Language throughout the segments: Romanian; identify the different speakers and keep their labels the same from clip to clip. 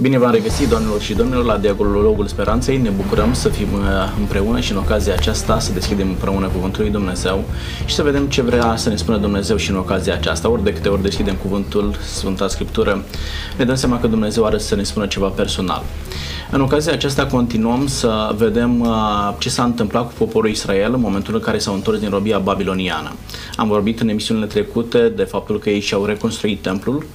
Speaker 1: Bine v-am regăsit, doamnelor și domnilor, la Dialogul Speranței. Ne bucurăm să fim uh, împreună și în ocazia aceasta să deschidem împreună Cuvântul lui Dumnezeu și să vedem ce vrea să ne spună Dumnezeu și în ocazia aceasta. Ori de câte ori deschidem Cuvântul, Sfânta Scriptură, ne dăm seama că Dumnezeu are să ne spună ceva personal. În ocazia aceasta continuăm să vedem uh, ce s-a întâmplat cu poporul Israel în momentul în care s-au întors din robia babiloniană. Am vorbit în emisiunile trecute de faptul că ei și-au reconstruit templul,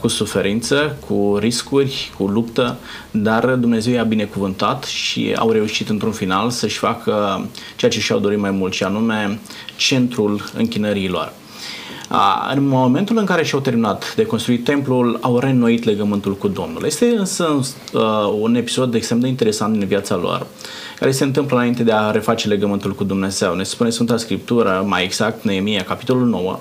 Speaker 1: cu suferință, cu riscuri, cu luptă, dar Dumnezeu i-a binecuvântat și au reușit într-un final să-și facă ceea ce și-au dorit mai mult, și anume centrul închinărilor. În momentul în care și-au terminat de construit templul, au reînnoit legământul cu Domnul. Este însă un episod extrem de interesant din viața lor, care se întâmplă înainte de a reface legământul cu Dumnezeu. Ne spune Sfânta Scriptură, mai exact Neemia, capitolul 9,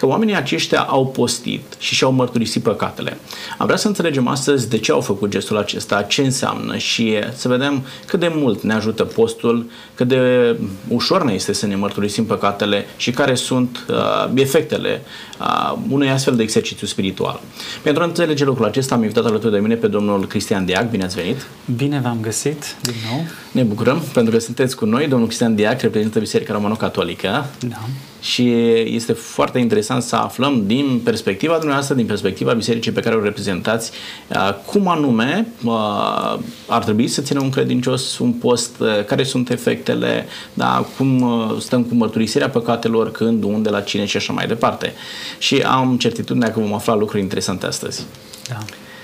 Speaker 1: că oamenii aceștia au postit și și-au mărturisit păcatele. Am vrea să înțelegem astăzi de ce au făcut gestul acesta, ce înseamnă și să vedem cât de mult ne ajută postul, cât de ușor ne este să ne mărturisim păcatele și care sunt uh, efectele uh, unui astfel de exercițiu spiritual. Pentru a înțelege lucrul acesta am invitat alături de mine pe domnul Cristian Diac. Bine ați venit!
Speaker 2: Bine v-am găsit din nou!
Speaker 1: Ne bucurăm pentru că sunteți cu noi. Domnul Cristian Diac reprezintă Biserica Romano-Catolică.
Speaker 2: Da
Speaker 1: și este foarte interesant să aflăm din perspectiva dumneavoastră, din perspectiva bisericii pe care o reprezentați, uh, cum anume uh, ar trebui să ținem un credincios un post, uh, care sunt efectele, da, cum stăm cu mărturisirea păcatelor, când, unde, la cine și așa mai departe. Și am certitudinea că vom afla lucruri interesante astăzi.
Speaker 2: Da.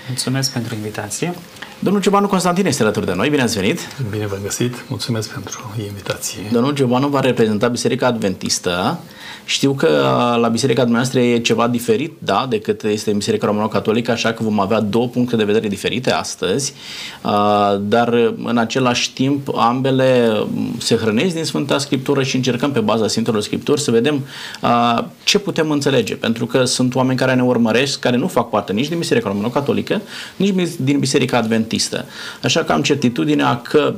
Speaker 2: Mulțumesc pentru invitație.
Speaker 1: Domnul Giovanu Constantin este alături de noi. Bine ați venit!
Speaker 3: Bine v-am găsit! Mulțumesc pentru invitație!
Speaker 1: Domnul Giovanu va reprezenta Biserica Adventistă știu că la biserica dumneavoastră e ceva diferit, da, decât este Biserica Romano-Catolică, așa că vom avea două puncte de vedere diferite astăzi, dar în același timp ambele se hrănesc din Sfânta Scriptură și încercăm pe baza Sfintelor Scripturi să vedem ce putem înțelege, pentru că sunt oameni care ne urmăresc, care nu fac parte nici din Biserica Romano-Catolică, nici din Biserica Adventistă. Așa că am certitudinea că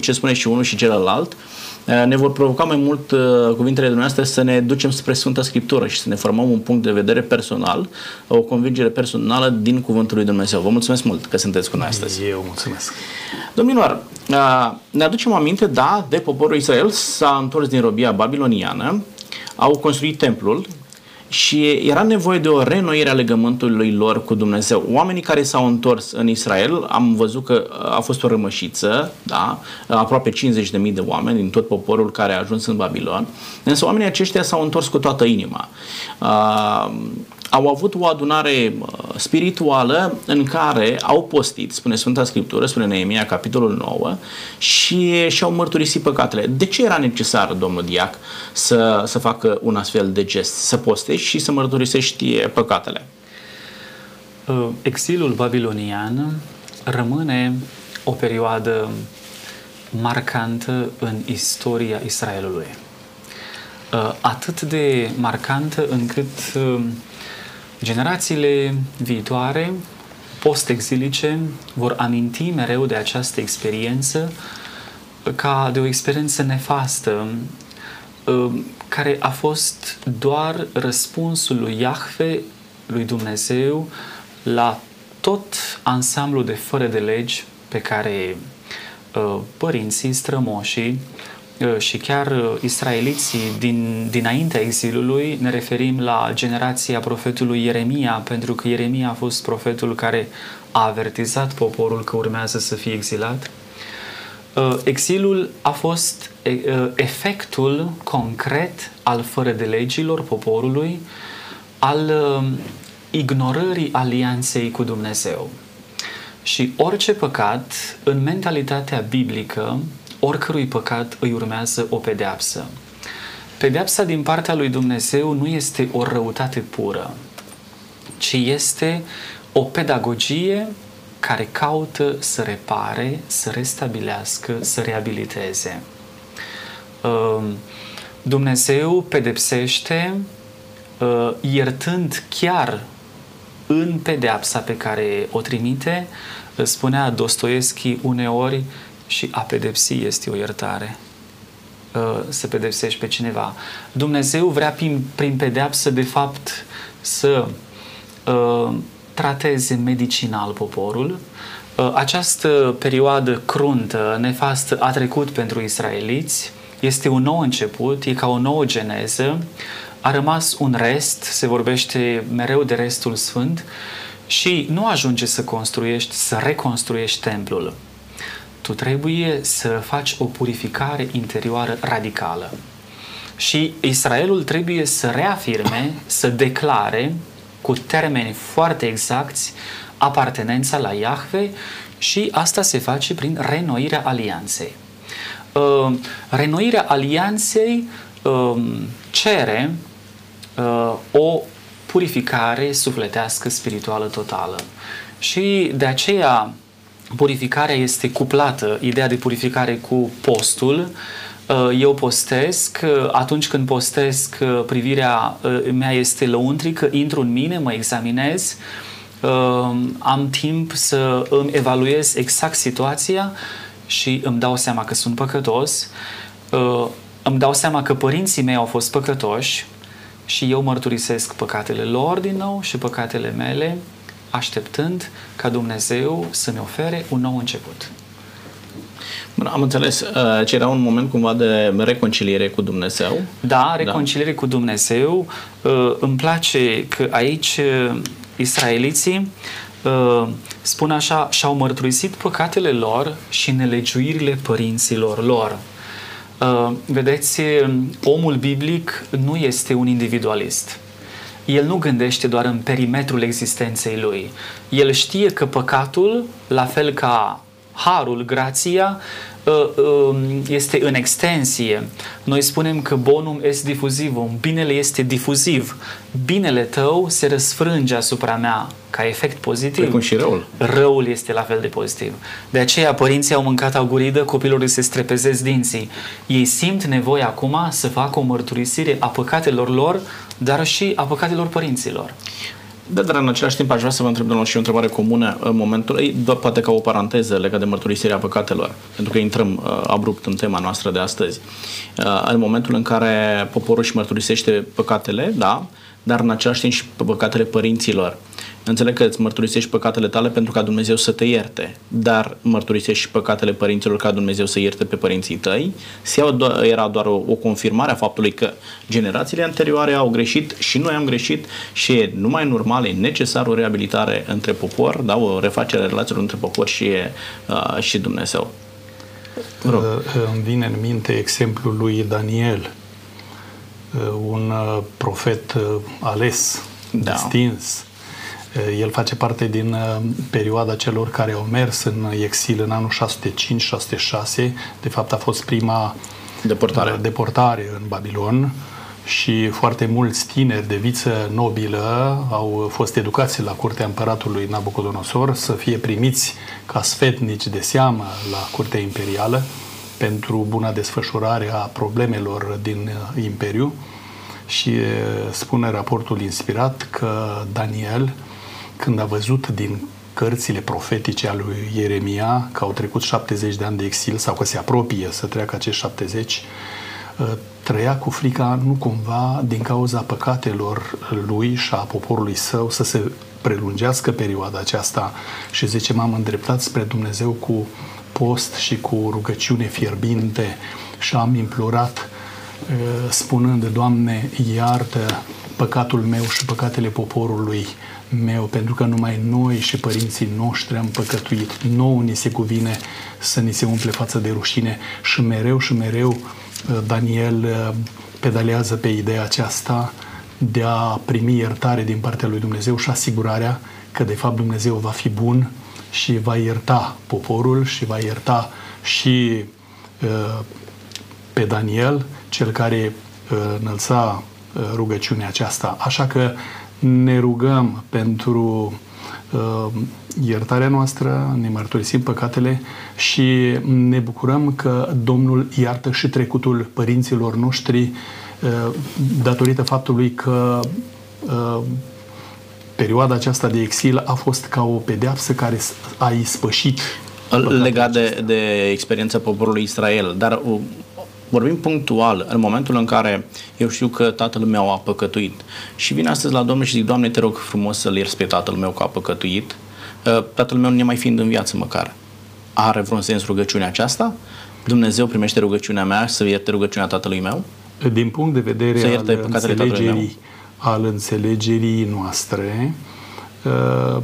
Speaker 1: ce spune și unul și celălalt, Eh, ne vor provoca mai mult uh, cuvintele dumneavoastră să ne ducem spre Sfânta Scriptură și să ne formăm un punct de vedere personal, o convingere personală din Cuvântul lui Dumnezeu. Vă mulțumesc mult că sunteți cu noi astăzi.
Speaker 3: Eu mulțumesc.
Speaker 1: Domnilor, uh, ne aducem aminte, da, de poporul Israel s-a întors din robia babiloniană, au construit templul, și era nevoie de o reînnoire a legământului lor cu Dumnezeu. Oamenii care s-au întors în Israel, am văzut că a fost o rămășiță, da? aproape 50.000 de oameni din tot poporul care a ajuns în Babilon, însă oamenii aceștia s-au întors cu toată inima. Uh, au avut o adunare uh, spirituală în care au postit, spune Sfânta Scriptură, spune Neemia, capitolul 9, și și-au mărturisit păcatele. De ce era necesar, domnul Diac, să, să facă un astfel de gest? Să postești și să mărturisești păcatele?
Speaker 2: Uh, exilul babilonian rămâne o perioadă marcantă în istoria Israelului. Uh, atât de marcantă încât Generațiile viitoare, post-exilice, vor aminti mereu de această experiență ca de o experiență nefastă, uh, care a fost doar răspunsul lui Iahve, lui Dumnezeu, la tot ansamblul de fără de legi pe care uh, părinții, strămoșii Uh, și chiar uh, israeliții din, dinaintea exilului, ne referim la generația profetului Ieremia, pentru că Ieremia a fost profetul care a avertizat poporul că urmează să fie exilat. Uh, exilul a fost efectul concret al fără de legilor poporului, al ignorării alianței cu Dumnezeu. Și orice păcat, în mentalitatea biblică, oricărui păcat îi urmează o pedeapsă. Pedeapsa din partea lui Dumnezeu nu este o răutate pură, ci este o pedagogie care caută să repare, să restabilească, să reabiliteze. Ehm, Dumnezeu pedepsește ehm, iertând chiar în pedeapsa pe care o trimite, spunea Dostoevski uneori, și a pedepsi este o iertare. Uh, să pedepsești pe cineva. Dumnezeu vrea prin, prin pedeapsă, de fapt, să uh, trateze medicinal poporul. Uh, această perioadă cruntă, nefastă, a trecut pentru israeliți. Este un nou început, e ca o nouă geneză. A rămas un rest, se vorbește mereu de restul sfânt și nu ajunge să construiești, să reconstruiești templul. Tu trebuie să faci o purificare interioară radicală. Și Israelul trebuie să reafirme, să declare cu termeni foarte exacti apartenența la Iahve și asta se face prin renoirea alianței. Uh, renoirea alianței uh, cere uh, o purificare sufletească, spirituală totală. Și de aceea purificarea este cuplată, ideea de purificare cu postul. Uh, eu postesc, uh, atunci când postesc, uh, privirea mea este lăuntrică, intru în mine, mă examinez, am timp să îmi evaluez exact situația și îmi dau seama că sunt păcătos, îmi dau seama că părinții mei au fost păcătoși și eu mărturisesc păcatele lor din nou și păcatele mele, așteptând ca Dumnezeu să-mi ofere un nou început.
Speaker 1: Bun, am înțeles. Uh, ce era un moment cumva de reconciliere cu Dumnezeu.
Speaker 2: Da, reconciliere da. cu Dumnezeu. Uh, îmi place că aici uh, israeliții spun așa, și-au mărturisit păcatele lor și nelegiuirile părinților lor. Vedeți, omul biblic nu este un individualist el nu gândește doar în perimetrul existenței lui. El știe că păcatul, la fel ca harul, grația, ă, ă, este în extensie. Noi spunem că bonum est diffusivum, binele este difuziv. Binele tău se răsfrânge asupra mea ca efect pozitiv.
Speaker 1: Precum și răul.
Speaker 2: Răul este la fel de pozitiv. De aceea părinții au mâncat auguridă, copilul se strepezesc dinții. Ei simt nevoia acum să facă o mărturisire a păcatelor lor, dar și a păcatelor părinților.
Speaker 1: Da, dar în același timp aș vrea să vă întreb, domnul, și o întrebare comună în momentul, doar poate ca o paranteză legată de mărturisirea păcatelor, pentru că intrăm uh, abrupt în tema noastră de astăzi. Uh, în momentul în care poporul își mărturisește păcatele, da, dar în același timp și păcatele părinților. Înțeleg că îți mărturisești păcatele tale pentru ca Dumnezeu să te ierte, dar mărturisești și păcatele părinților ca Dumnezeu să ierte pe părinții tăi? Sau era doar o, o confirmare a faptului că generațiile anterioare au greșit și noi am greșit și e numai normal, e necesar o reabilitare între popor, da, o refacere a relațiilor între popor și, uh, și Dumnezeu?
Speaker 3: Rog. Îmi vine în minte exemplul lui Daniel, un profet ales, da. distins, Eh, el face parte din eh, perioada celor care au mers în exil în anul 605-606. De fapt, a fost prima
Speaker 1: deportare,
Speaker 3: eh, deportare în Babilon și foarte mulți tineri de viță nobilă au fost educați la curtea împăratului Nabucodonosor să fie primiți ca sfetnici de seamă la curtea imperială pentru buna desfășurare a problemelor din imperiu și spune raportul inspirat că Daniel când a văzut din cărțile profetice ale lui Ieremia că au trecut 70 de ani de exil sau că se apropie să treacă acești 70, ă, trăia cu frica nu cumva din cauza păcatelor lui și a poporului său să se prelungească perioada aceasta și zice m-am îndreptat spre Dumnezeu cu post și cu rugăciune fierbinte și am implorat ă, spunând, Doamne, iartă păcatul meu și păcatele poporului meu, pentru că numai noi și părinții noștri am păcătuit. Nou ni se cuvine să ni se umple față de rușine și mereu și mereu uh, Daniel uh, pedalează pe ideea aceasta de a primi iertare din partea lui Dumnezeu și asigurarea că de fapt Dumnezeu va fi bun și va ierta poporul și va ierta și uh, pe Daniel, cel care înălța rugăciunea aceasta. Așa că ne rugăm pentru uh, iertarea noastră, ne mărturisim păcatele și ne bucurăm că Domnul iartă și trecutul părinților noștri uh, datorită faptului că uh, perioada aceasta de exil a fost ca o pedeapsă care a ispășit
Speaker 1: legat de, de experiența poporului Israel, dar uh, Vorbim punctual, în momentul în care eu știu că tatăl meu a păcătuit și vin astăzi la Domnul și zic, Doamne, te rog frumos să-l ierți pe tatăl meu că a păcătuit, uh, tatăl meu nu mai fiind în viață măcar. Are vreun sens rugăciunea aceasta? Dumnezeu primește rugăciunea mea să ierte rugăciunea tatălui meu?
Speaker 3: Din punct de vedere
Speaker 1: Să
Speaker 3: al
Speaker 1: ierte păcatele tatălui meu.
Speaker 3: Înțelegerii, al înțelegerii noastre, uh,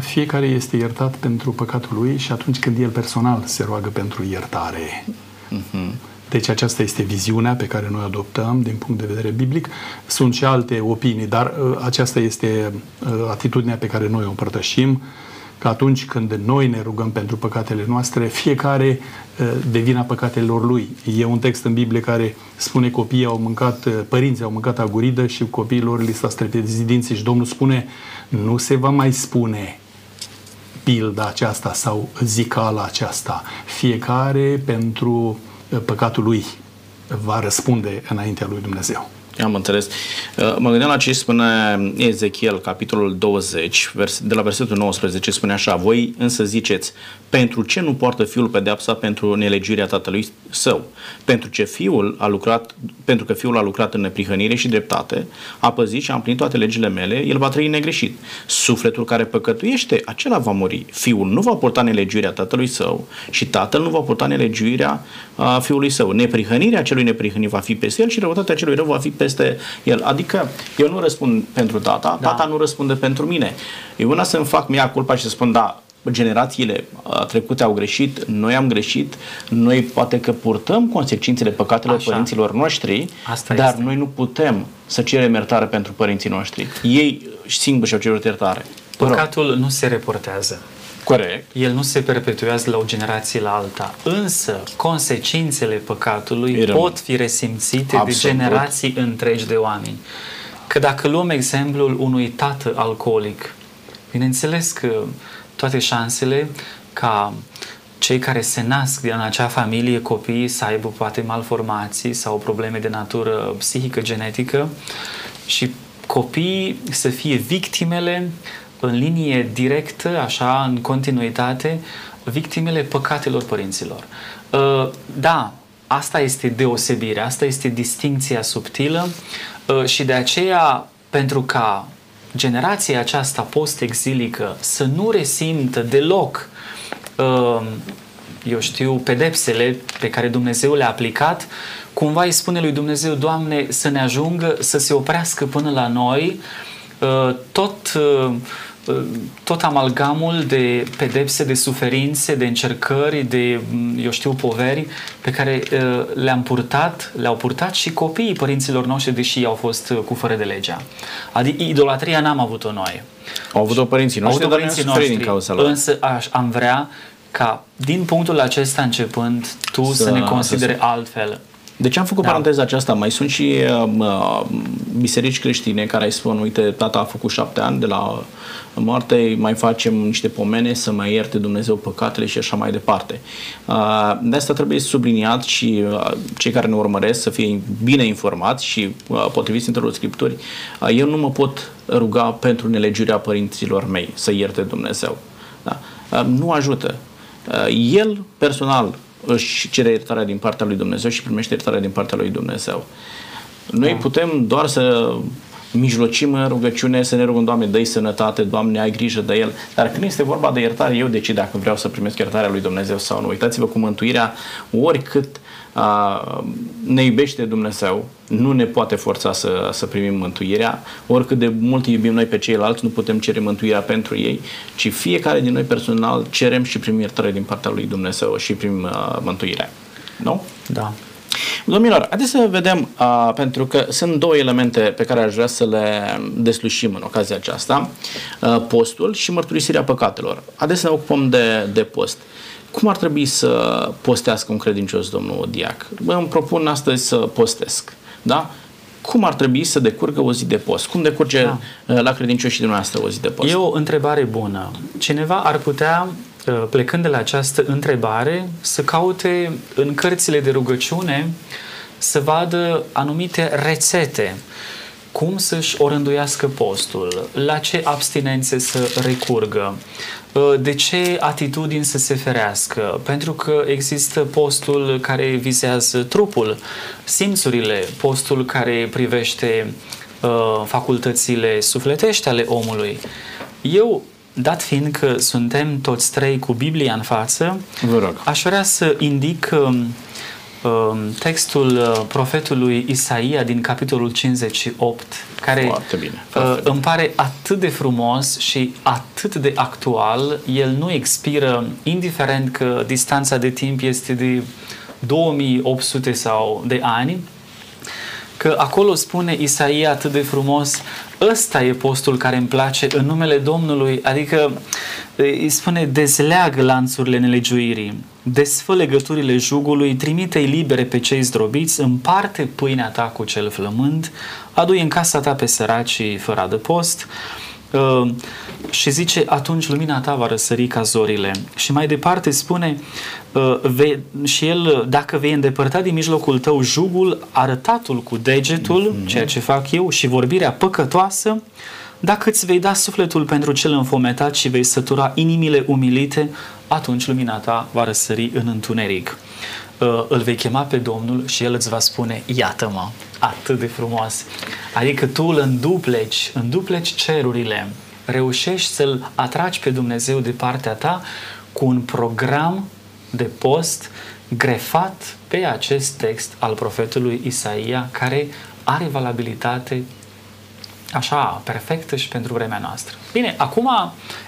Speaker 3: fiecare este iertat pentru păcatul lui și atunci când el personal se roagă pentru iertare. Deci aceasta este viziunea pe care noi o adoptăm din punct de vedere biblic. Sunt și alte opinii, dar uh, aceasta este uh, atitudinea pe care noi o împărtășim, că atunci când noi ne rugăm pentru păcatele noastre, fiecare uh, de vina păcatelor lui. E un text în Biblie care spune copiii au mâncat, uh, părinții au mâncat aguridă și copiilor li s-a strepezit dinții și Domnul spune nu se va mai spune pilda aceasta sau zicala aceasta. Fiecare pentru uh, păcatul lui va răspunde înaintea lui Dumnezeu.
Speaker 1: Am înțeles. Uh, Mă gândeam la ce spune Ezechiel, capitolul 20, vers- de la versetul 19, spune așa, voi însă ziceți, pentru ce nu poartă fiul pedeapsa pentru nelegiuirea tatălui său? Pentru ce fiul a lucrat, pentru că fiul a lucrat în neprihănire și dreptate, a păzit și a împlinit toate legile mele, el va trăi negreșit. Sufletul care păcătuiește, acela va muri. Fiul nu va purta nelegiuirea tatălui său și tatăl nu va purta nelegiuirea a fiului său. Neprihănirea celui neprihănit va fi peste el și răutatea celui rău va fi peste el. Adică eu nu răspund pentru tata, da. tata nu răspunde pentru mine. Eu una să-mi fac mea culpa și să spun, da, generațiile uh, trecute au greșit, noi am greșit, noi poate că purtăm consecințele păcatelor
Speaker 2: Așa.
Speaker 1: părinților noștri,
Speaker 2: Asta
Speaker 1: dar
Speaker 2: este.
Speaker 1: noi nu putem să cerem iertare pentru părinții noștri. Ei singuri și-au cerut iertare. Vă rog.
Speaker 2: Păcatul nu se reportează.
Speaker 1: Corect.
Speaker 2: El nu se perpetuează la o generație la alta, însă consecințele păcatului
Speaker 1: Îi rămân.
Speaker 2: pot fi resimțite
Speaker 1: Absolut.
Speaker 2: de generații întregi de oameni. Că dacă luăm exemplul unui tată alcoolic, bineînțeles că toate șansele ca cei care se nasc din acea familie, copiii, să aibă poate malformații sau probleme de natură psihică, genetică și copiii să fie victimele în linie directă, așa, în continuitate, victimele păcatelor părinților. Uh, Da, asta este deosebirea, asta este distinția subtilă uh, și de aceea, pentru ca generația aceasta post-exilică să nu resimtă deloc uh, eu știu, pedepsele pe care Dumnezeu le-a aplicat, cumva îi spune lui Dumnezeu, Doamne, să ne ajungă să se oprească până la noi uh, tot, uh, uh, tot amalgamul de pedepse, de suferințe, de încercări, de, mm, eu știu, poveri pe care uh, le-am purtat, le-au purtat și copiii părinților noștri, deși au fost uh, cu fără de legea. Adică idolatria n-am avut-o noi.
Speaker 1: Au avut-o părinții
Speaker 2: Au
Speaker 1: noștri,
Speaker 2: avut-o
Speaker 1: dar noi am
Speaker 2: părinții
Speaker 1: suferit din
Speaker 2: noștri,
Speaker 1: cauza lor.
Speaker 2: însă aș, am vrea ca din punctul acesta începând tu să,
Speaker 1: Să-
Speaker 2: ne consideri
Speaker 1: să-
Speaker 2: altfel.
Speaker 1: De ce am făcut
Speaker 2: Da.
Speaker 1: paranteza aceasta? Mai sunt și uh, uh, biserici creștine care îi spun, uite, tata a făcut șapte ani de la moarte, mai facem niște pomene să mai ierte Dumnezeu păcatele și așa mai departe. Uh, de asta trebuie subliniat și uh, cei care ne urmăresc să fie bine informați și uh, potrivit Sfintelor Scripturi. Uh, eu nu mă pot ruga pentru nelegiurea părinților mei să ierte Dumnezeu. Da? Uh, nu ajută. Uh, El personal își cere iertarea din partea lui Dumnezeu și primește iertarea din partea lui Dumnezeu. Noi da. putem doar să mijlocim în rugăciune, să ne rugăm, Doamne, dă sănătate, Doamne, ai grijă de el. Dar când este vorba de iertare, eu decid dacă vreau să primesc iertarea lui Dumnezeu sau nu. Uitați-vă cum mântuirea, oricât a, ne iubește Dumnezeu, nu ne poate forța să, să primim mântuirea. Oricât de mult iubim noi pe ceilalți, nu putem cere mântuirea pentru ei, ci fiecare din noi personal cerem și primim iertare din partea lui Dumnezeu și primim uh, mântuirea. Nu?
Speaker 2: Da.
Speaker 1: Domnilor, haideți să vedem, uh, pentru că sunt două elemente pe care aș vrea să le deslușim în ocazia aceasta, uh, postul și mărturisirea păcatelor. Haideți să ne ocupăm de, de post. Cum ar trebui să postească un credincios, domnul Diac? Bă, îmi propun astăzi să postesc, da? Cum ar trebui să decurgă o zi de post? Cum decurge
Speaker 2: Da.
Speaker 1: uh, la credincioșii dumneavoastră o zi de post?
Speaker 2: E o întrebare bună. Cineva ar putea, uh, plecând de la această întrebare, să caute în cărțile de rugăciune să vadă anumite rețete. Cum să-și orânduiască postul, la ce abstinențe să recurgă, uh, de ce atitudini să se ferească, pentru că există postul care vizează trupul, simțurile, postul care privește uh, facultățile sufletești ale omului. Eu Dat fiind că suntem toți trei cu Biblia în față,
Speaker 1: Vă rog.
Speaker 2: aș vrea să indic um, um, textul uh, profetului Isaia din capitolul 58, care
Speaker 1: Foarte bine,
Speaker 2: uh,
Speaker 1: perfect.
Speaker 2: îmi pare atât de frumos și atât de actual. El nu expiră, indiferent că distanța de timp este de 2800 sau de ani, că acolo spune Isaia atât de frumos, ăsta e postul care îmi place în numele Domnului, adică îi spune dezleagă lanțurile nelegiuirii, desfă legăturile jugului, trimite-i libere pe cei zdrobiți, împarte pâinea ta cu cel flământ, adu în casa ta pe săracii fără adăpost, Uh, și zice, atunci lumina ta va răsări ca zorile. Și mai departe spune, uh, ve- și el, dacă vei îndepărta din mijlocul tău jugul, arătatul cu degetul, mm-hmm. ceea ce fac eu, și vorbirea păcătoasă, dacă îți vei da sufletul pentru cel înfometat și vei sătura inimile umilite, atunci lumina ta va răsări în întuneric. Uh, îl vei chema pe Domnul și El îți va spune, iată-mă, atât de frumos. Adică tu îl îndupleci, îndupleci cerurile, reușești să-L atragi pe Dumnezeu de partea ta cu un program de post grefat pe acest text al profetului Isaia, care are valabilitate așa, perfectă și pentru vremea noastră. Bine, acum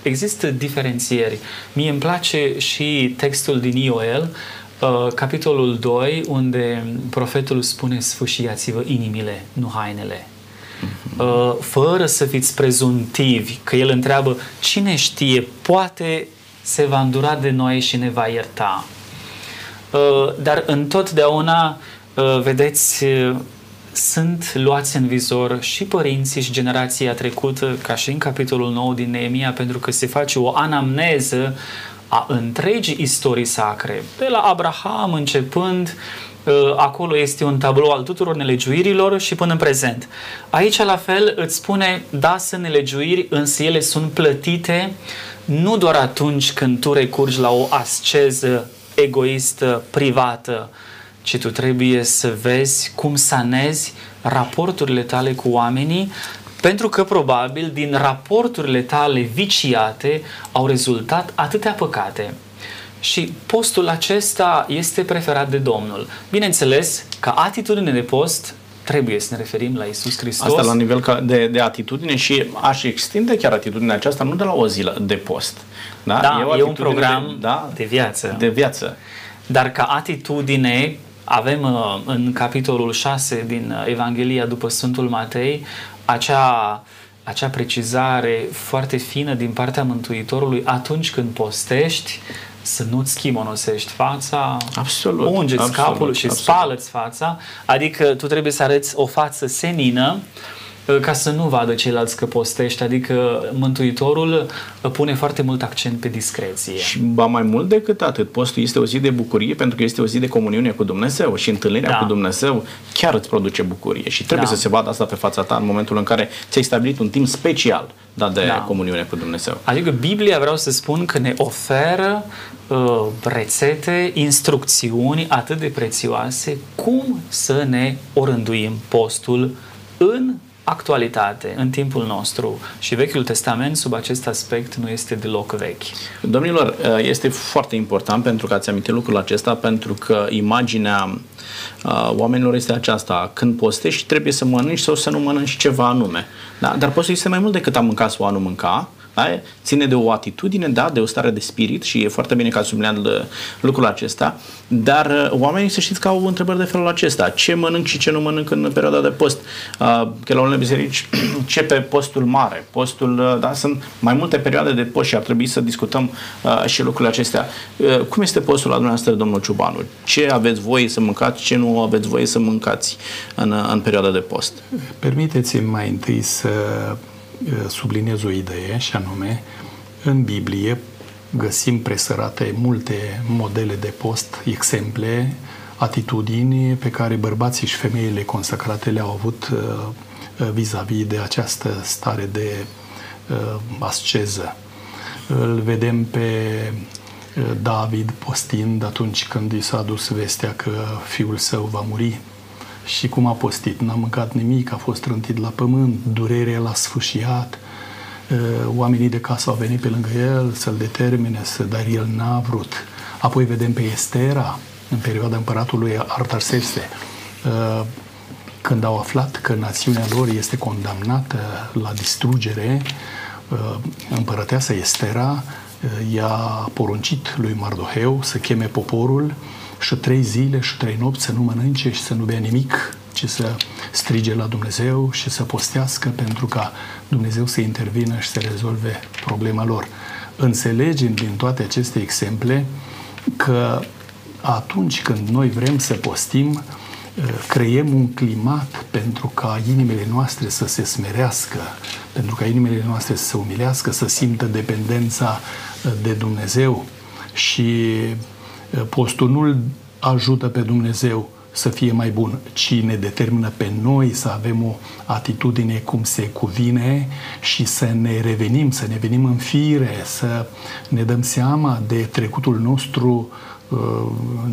Speaker 2: există diferențieri. Mie îmi place și textul din Ioel, uh, capitolul 2, unde profetul spune sfâșiați-vă inimile, nu hainele. Uh, fără să fiți prezuntivi, că el întreabă cine știe, poate se va îndura de noi și ne va ierta. Uh, dar întotdeauna, uh, vedeți, uh, sunt luați în vizor și părinții și generația trecută, ca și în capitolul 9 din Neemia, pentru că se face o anamneză a întregii istorii sacre, de la Abraham începând, uh, acolo este un tablou al tuturor nelegiuirilor și până în prezent. Aici, la fel, îți spune, da, sunt nelegiuiri, însă ele sunt plătite nu doar atunci când tu recurgi la o asceză egoistă, privată, ci tu trebuie să vezi cum sanezi raporturile tale cu oamenii, pentru că probabil din raporturile tale viciate au rezultat atâtea păcate. Și postul acesta este preferat de Domnul. Bineînțeles, ca atitudine de post, trebuie să ne referim la Isus Hristos.
Speaker 1: Asta la nivel ca- de, de atitudine și aș extinde chiar atitudinea aceasta nu de la o zi de post. Da,
Speaker 2: Da,
Speaker 1: o
Speaker 2: e un
Speaker 1: atitudine
Speaker 2: program
Speaker 1: de, da,
Speaker 2: de viață.
Speaker 1: De viață.
Speaker 2: Dar ca atitudine, avem uh, în capitolul 6 din uh, Evanghelia după Sfântul Matei acea, acea precizare foarte fină din partea Mântuitorului atunci când postești să nu-ți schimonosești fața,
Speaker 1: Absolut,
Speaker 2: ungeți
Speaker 1: absolut,
Speaker 2: capul și
Speaker 1: absolut.
Speaker 2: spală-ți fața, adică tu trebuie să arăți o față senină uh, ca să nu vadă ceilalți că postești, adică Mântuitorul uh, pune foarte mult accent pe discreție.
Speaker 1: Și ba mai mult decât atât, postul este o zi de bucurie pentru că este o zi de comuniune cu Dumnezeu și întâlnirea
Speaker 2: Da.
Speaker 1: cu Dumnezeu chiar îți produce bucurie și trebuie
Speaker 2: Da.
Speaker 1: să se vadă asta pe fața ta în momentul în care ți-ai stabilit un timp special dat de
Speaker 2: Da.
Speaker 1: comuniune cu Dumnezeu.
Speaker 2: Adică Biblia vreau să spun că ne oferă uh, rețete, instrucțiuni atât de prețioase cum să ne orânduim postul în actualitate, în timpul nostru. Și Vechiul Testament, sub acest aspect, nu este deloc vechi.
Speaker 1: Domnilor, este foarte important pentru că ați amintit lucrul acesta, pentru că imaginea uh, oamenilor este aceasta. Când postești, trebuie să mănânci sau să nu mănânci ceva anume. Da? Dar postul este mai mult decât a mânca sau a nu mânca. Da? Ține de o atitudine, da, de o stare de spirit și e foarte bine că ați subliniat uh, lucrul acesta, dar uh, oamenii să știți că au întrebări de felul acesta. Ce mănânc și ce nu mănânc în perioada de post? Uh, Că la unele biserici începe postul mare, postul, uh, da, sunt mai multe perioade de post și ar trebui să discutăm uh, și lucrurile acestea. Uh, Cum este postul la dumneavoastră, domnul Ciubanu? Ce aveți voie să mâncați, ce nu aveți voie să mâncați în, uh, în perioada de post?
Speaker 3: Permiteți-mi mai întâi să uh, subliniez o idee și anume, în Biblie găsim presărate multe modele de post, exemple, atitudini pe care bărbații și femeile consacrate le-au avut uh, vis-a-vis de această stare de asceză. Îl vedem pe David postind atunci când i s-a dus vestea că fiul său va muri și cum a postit. N-a mâncat nimic, a fost trântit la pământ, durerea l-a sfâșiat, oamenii de casă au venit pe lângă el să-l determine, să, dar el n-a vrut. Apoi vedem pe Estera, în perioada împăratului Artaxerxe, când au aflat că națiunea lor este condamnată la distrugere, împărăteasa Estera i-a poruncit lui Mardoheu să cheme poporul și trei zile și trei nopți să nu mănânce și să nu bea nimic, ci să strige la Dumnezeu și să postească pentru ca Dumnezeu să intervină și să rezolve problema lor. Înțelegem din toate aceste exemple că atunci când noi vrem să postim, creiem un climat pentru ca inimile noastre să se smerească, pentru ca inimile noastre să se umilească, să simtă dependența de Dumnezeu și postul nu ajută pe Dumnezeu să fie mai bun, ci ne determină pe noi să avem o atitudine cum se cuvine și să ne revenim, să ne venim în fire, să ne dăm seama de trecutul nostru uh,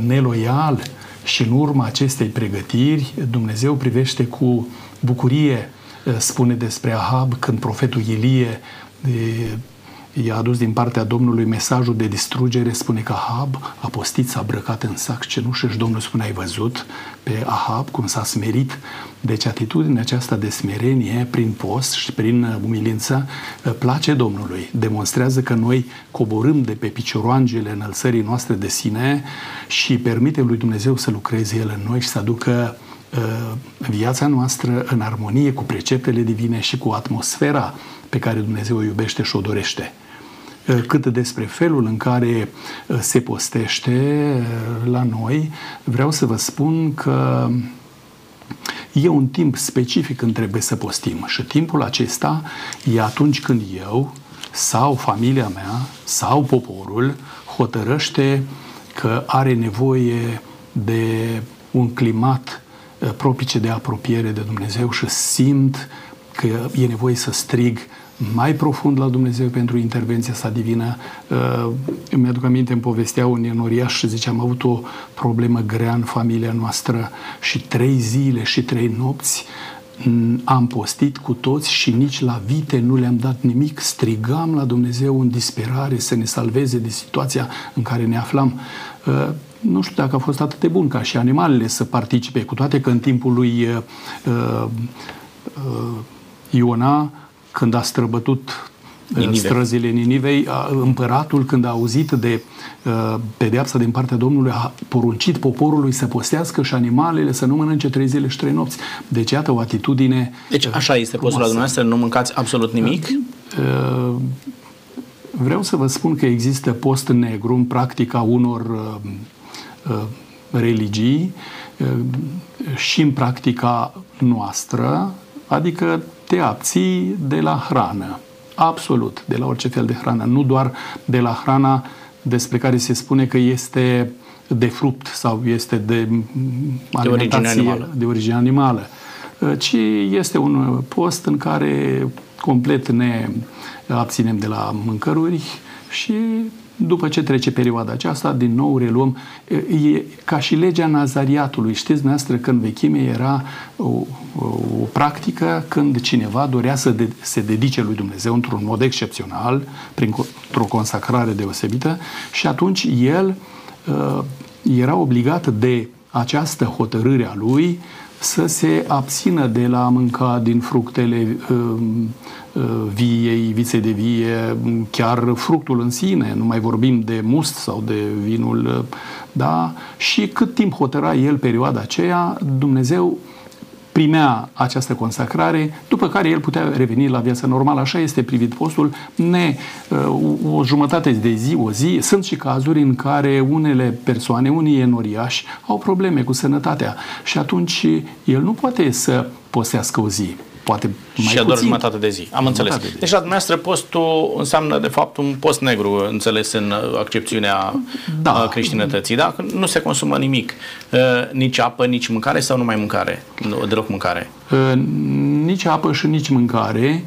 Speaker 3: neloial și în urma acestei pregătiri Dumnezeu privește cu bucurie, uh, spune despre Ahab când profetul Ilie i-a adus din partea Domnului mesajul de distrugere, spune că Ahab a postit, s-a brăcat în sac cenușă și Domnul spune, ai văzut pe Ahab cum s-a smerit? Deci atitudinea aceasta de smerenie prin post și prin umilință place Domnului. Demonstrează că noi coborâm de pe picioroangele înălțării noastre de sine și permitem lui Dumnezeu să lucreze El în noi și să aducă viața noastră în armonie cu preceptele divine și cu atmosfera pe care Dumnezeu o iubește și o dorește. Eh, cât despre felul în care eh, se postește eh, la noi, vreau să vă spun că e un timp specific când trebuie să postim și timpul acesta e atunci când eu sau familia mea sau poporul hotărăște că are nevoie de un climat propice de apropiere de Dumnezeu și simt că e nevoie să strig mai profund la Dumnezeu pentru intervenția sa divină. Uh, îmi aduc aminte, îmi povestea un enoriaș și zice, am avut o problemă grea în familia noastră și trei zile și trei nopți am postit cu toți și nici la vite nu le-am dat nimic, strigam la Dumnezeu în disperare să ne salveze de situația în care ne aflam. Uh, nu știu dacă a fost atât de bun ca și animalele să participe, cu toate că în timpul lui uh, Iona când a străbătut uh, Ninive. străzile Ninivei, împăratul, când a auzit de uh, pedeapsa din partea Domnului, a poruncit poporului să postească și animalele să nu mănânce trei zile și trei nopți. Deci, iată o atitudine
Speaker 1: Deci, așa este postul la dumneavoastră, nu mâncați absolut nimic? Uh,
Speaker 3: vreau să vă spun că există post negru în practica unor religii și în practica noastră, adică te abții de la hrană. Absolut, de la orice fel de hrană. Nu doar de la hrana despre care se spune că este de fruct sau este de
Speaker 1: de origine animală.
Speaker 3: De origine animală ci este un post în care complet ne abținem de la mâncăruri și după ce trece perioada aceasta, din nou reluăm, e ca și legea nazariatului. Știți, noastră, că în vechime era o, o, o practică când cineva dorea să de, se dedice lui Dumnezeu într-un mod excepțional, printr-o consacrare deosebită, și atunci el uh, era obligat de această hotărâre a lui să se abțină de la a mânca din fructele uh, uh, viei, viței de vie, chiar fructul în sine, nu mai vorbim de must sau de vinul, uh, da? Și cât timp hotăra el perioada aceea, Dumnezeu primea această consacrare, după care el putea reveni la viața normală. Așa este privit postul, ne, uh, o jumătate de zi, o zi. Sunt și cazuri în care unele persoane, unii enoriași, au probleme cu sănătatea și atunci el nu poate să posească o zi. Poate mai
Speaker 1: și a doar
Speaker 3: puțin.
Speaker 1: jumătate de zi. Am înțeles.
Speaker 3: Jumătate de zi.
Speaker 1: Deci la dumneavoastră postul înseamnă de fapt un post negru, înțeles în uh, accepțiunea
Speaker 3: Da.
Speaker 1: da. creștinătății, da? Că nu se consumă nimic. Uh, Nici apă, nici mâncare sau numai mâncare? Nu, deloc mâncare.
Speaker 3: Uh, Nici apă și nici mâncare.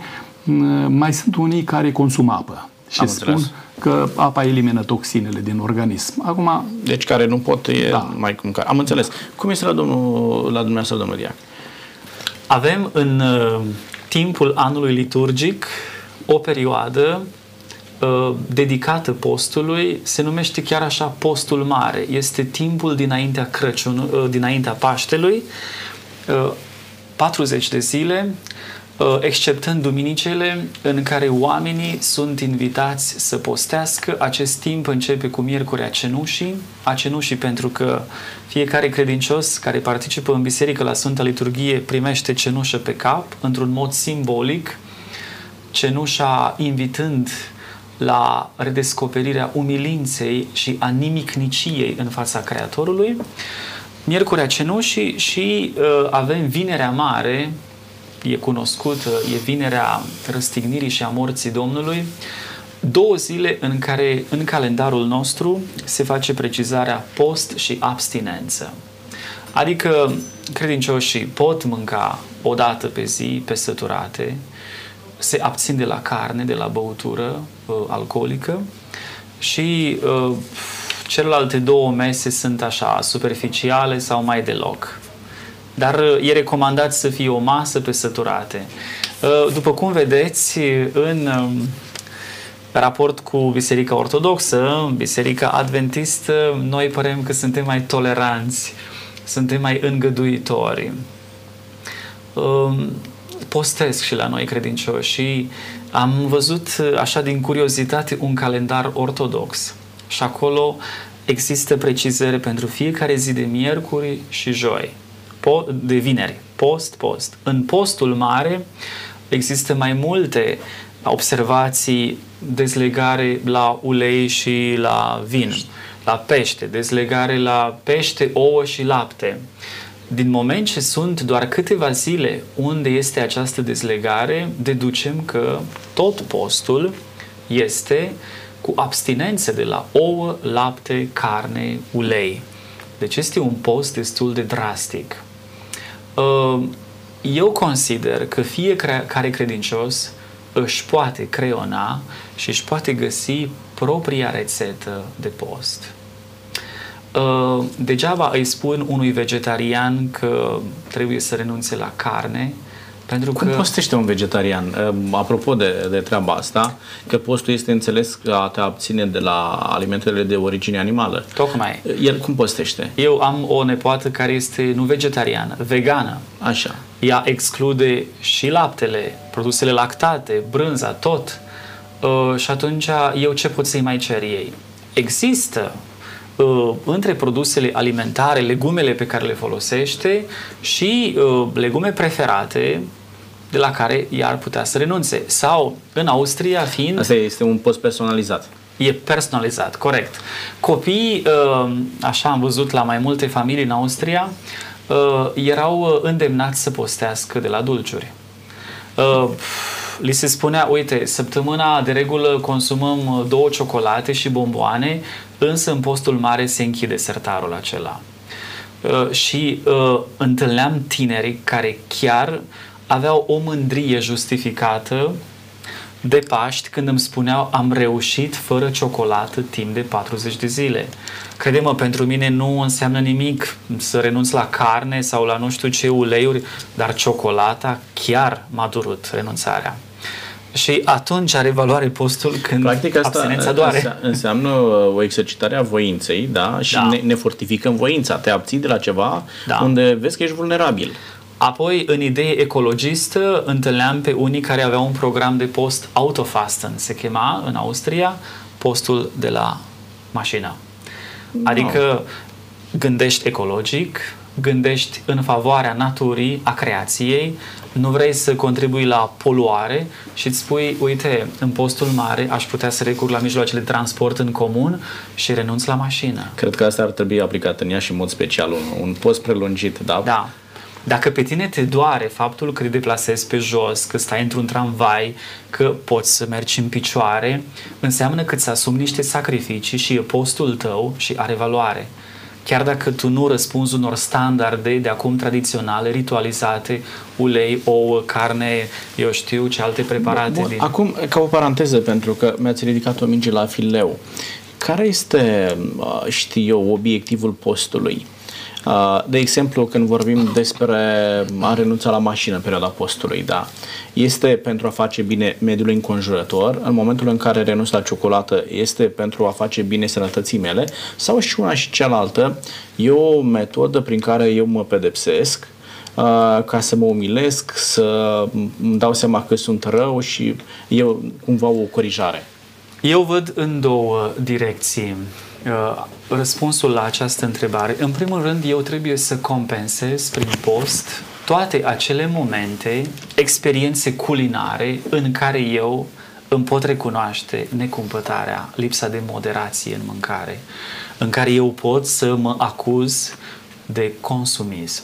Speaker 3: Uh, Mai sunt unii care consumă apă și
Speaker 1: Am
Speaker 3: spun
Speaker 1: înțeles.
Speaker 3: că apa elimină toxinele din organism. Acum,
Speaker 1: Deci care nu pot e
Speaker 3: Da.
Speaker 1: mai cu mâncare. Am înțeles. Cum este la, domnul, la dumneavoastră, domnul Diac?
Speaker 2: Avem în uh, timpul anului liturgic o perioadă uh, dedicată postului, se numește chiar așa postul mare. Este timpul dinaintea Crăciun, uh, dinaintea Paștelui, uh, 40 de zile, uh, exceptând duminicele în care oamenii sunt invitați să postească. Acest timp începe cu Miercurea Cenușii, a Cenușii pentru că fiecare credincios care participă în biserică la Sfânta Liturghie primește cenușă pe cap, într-un mod simbolic, cenușa invitând la redescoperirea umilinței și a nimicniciei în fața Creatorului. Miercurea Cenușii și uh, avem Vinerea Mare, e cunoscută, e Vinerea Răstignirii și a Morții Domnului, două zile în care în calendarul nostru se face precizarea post și abstinență. Adică credincioșii pot mânca o dată pe zi, pe săturate, se abțin de la carne, de la băutură uh, alcoolică și uh, celelalte două mese sunt așa superficiale sau mai deloc. Dar uh, e recomandat să fie o masă pe săturate. Uh, după cum vedeți, în um, raport cu Biserica Ortodoxă, Biserica Adventistă, noi părem că suntem mai toleranți, suntem mai îngăduitori. Um, postesc și la noi credincioși și am văzut așa din curiozitate un calendar ortodox și acolo există precizări pentru fiecare zi de miercuri și joi, po- de vineri, post, post. În postul mare există mai multe observații, dezlegare la ulei și la vin, la pește, dezlegare la pește, ouă și lapte. Din moment ce sunt doar câteva zile unde este această dezlegare, deducem că tot postul este cu abstinență de la ouă, lapte, carne, ulei. Deci este un post destul de drastic. Uh, Eu consider că fiecare credincios își poate creiona și își poate găsi propria rețetă de post. Uh, Degeaba îi spun unui vegetarian că trebuie să renunțe la carne, pentru
Speaker 1: Cum
Speaker 2: că...
Speaker 1: postește un vegetarian? Uh, Apropo de, de treaba asta, că postul este înțeles că a te abține de la alimentele de origine animală.
Speaker 2: Tocmai.
Speaker 1: El cum postește?
Speaker 2: Eu am o nepoată care este nu vegetariană, vegană.
Speaker 1: Așa.
Speaker 2: Ea exclude și laptele, produsele lactate, brânza, tot. Uh, și atunci eu ce pot să-i mai cer ei? Există uh, între produsele alimentare, legumele pe care le folosește și uh, legume preferate de la care ea ar putea să renunțe. Sau, în Austria, fiind
Speaker 1: Asta este un post personalizat.
Speaker 2: E personalizat, corect. Copiii, uh, așa am văzut la mai multe familii în Austria, uh, erau uh, îndemnați să postească de la dulciuri. Uh, Li se spunea, uite, săptămâna de regulă consumăm uh, două ciocolate și bomboane, însă în postul mare se închide sertarul acela. Uh, Și uh, întâlneam tineri care chiar aveau o mândrie justificată de Paști când îmi spuneau am reușit fără ciocolată timp de 40 de zile. Crede-mă, pentru mine nu înseamnă nimic să renunț la carne sau la nu știu ce uleiuri, dar ciocolata chiar m-a durut renunțarea. Și atunci are valoare postul când
Speaker 1: Practic asta
Speaker 2: abstinența doare.
Speaker 1: înse- înseamnă uh, o exercitare a voinței, da? Și
Speaker 2: Da.
Speaker 1: Ne, ne fortificăm voința. Te abții de la ceva
Speaker 2: Da.
Speaker 1: unde vezi că ești vulnerabil.
Speaker 2: Apoi, în idee ecologistă, întâlneam pe unii care aveau un program de post autofasten, se chema în Austria postul de la mașină. Adică gândești ecologic, gândești în favoarea naturii, a creației, nu vrei să contribui la poluare și îți spui, uite, în postul mare aș putea să recurg la mijloacele de transport în comun și renunț la mașină.
Speaker 1: Cred că asta ar trebui aplicat în ea și în mod special, un, un post prelungit, da?
Speaker 2: Da. Dacă pe tine te doare faptul că te deplasezi pe jos, că stai într-un tramvai, că poți să mergi în picioare, înseamnă că îți asumi niște sacrificii și e postul tău și are valoare chiar dacă tu nu răspunzi unor standarde de acum tradiționale, ritualizate, ulei, ouă, carne, eu știu ce alte preparate.
Speaker 1: Bun, din... Acum, ca o paranteză, pentru că mi-ați ridicat o minge la fileu, care este, uh, știu eu, obiectivul postului? Uh, de exemplu, când vorbim despre a renunța la mașină în perioada postului, da, este pentru a face bine mediului înconjurător, în momentul în care renunț la ciocolată este pentru a face bine sănătății mele, sau și una și cealaltă, e o metodă prin care eu mă pedepsesc, uh, ca să mă umilesc, să îmi dau seama că sunt rău și eu cumva o corijare.
Speaker 2: Eu văd în două direcții. Uh, răspunsul la această întrebare. În primul rând, eu trebuie să compensez prin post toate acele momente, experiențe culinare în care eu îmi pot recunoaște necumpătarea, lipsa de moderație în mâncare, în care eu pot să mă acuz de consumism.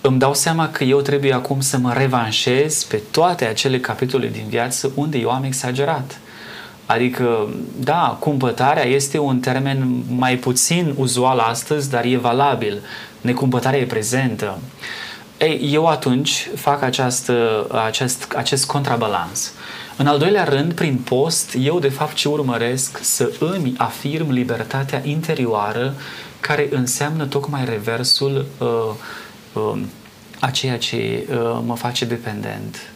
Speaker 2: Îmi dau seama că eu trebuie acum să mă revanșez pe toate acele capitole din viață unde eu am exagerat Adică, da, cumpătarea este un termen mai puțin uzual astăzi, dar e valabil. Necumpătarea e prezentă. Ei, eu atunci fac această, acest, acest contrabalans. În al doilea rând, prin post, eu de fapt ce urmăresc să îmi afirm libertatea interioară care înseamnă tocmai reversul uh, uh, a ceea ce uh, mă face dependent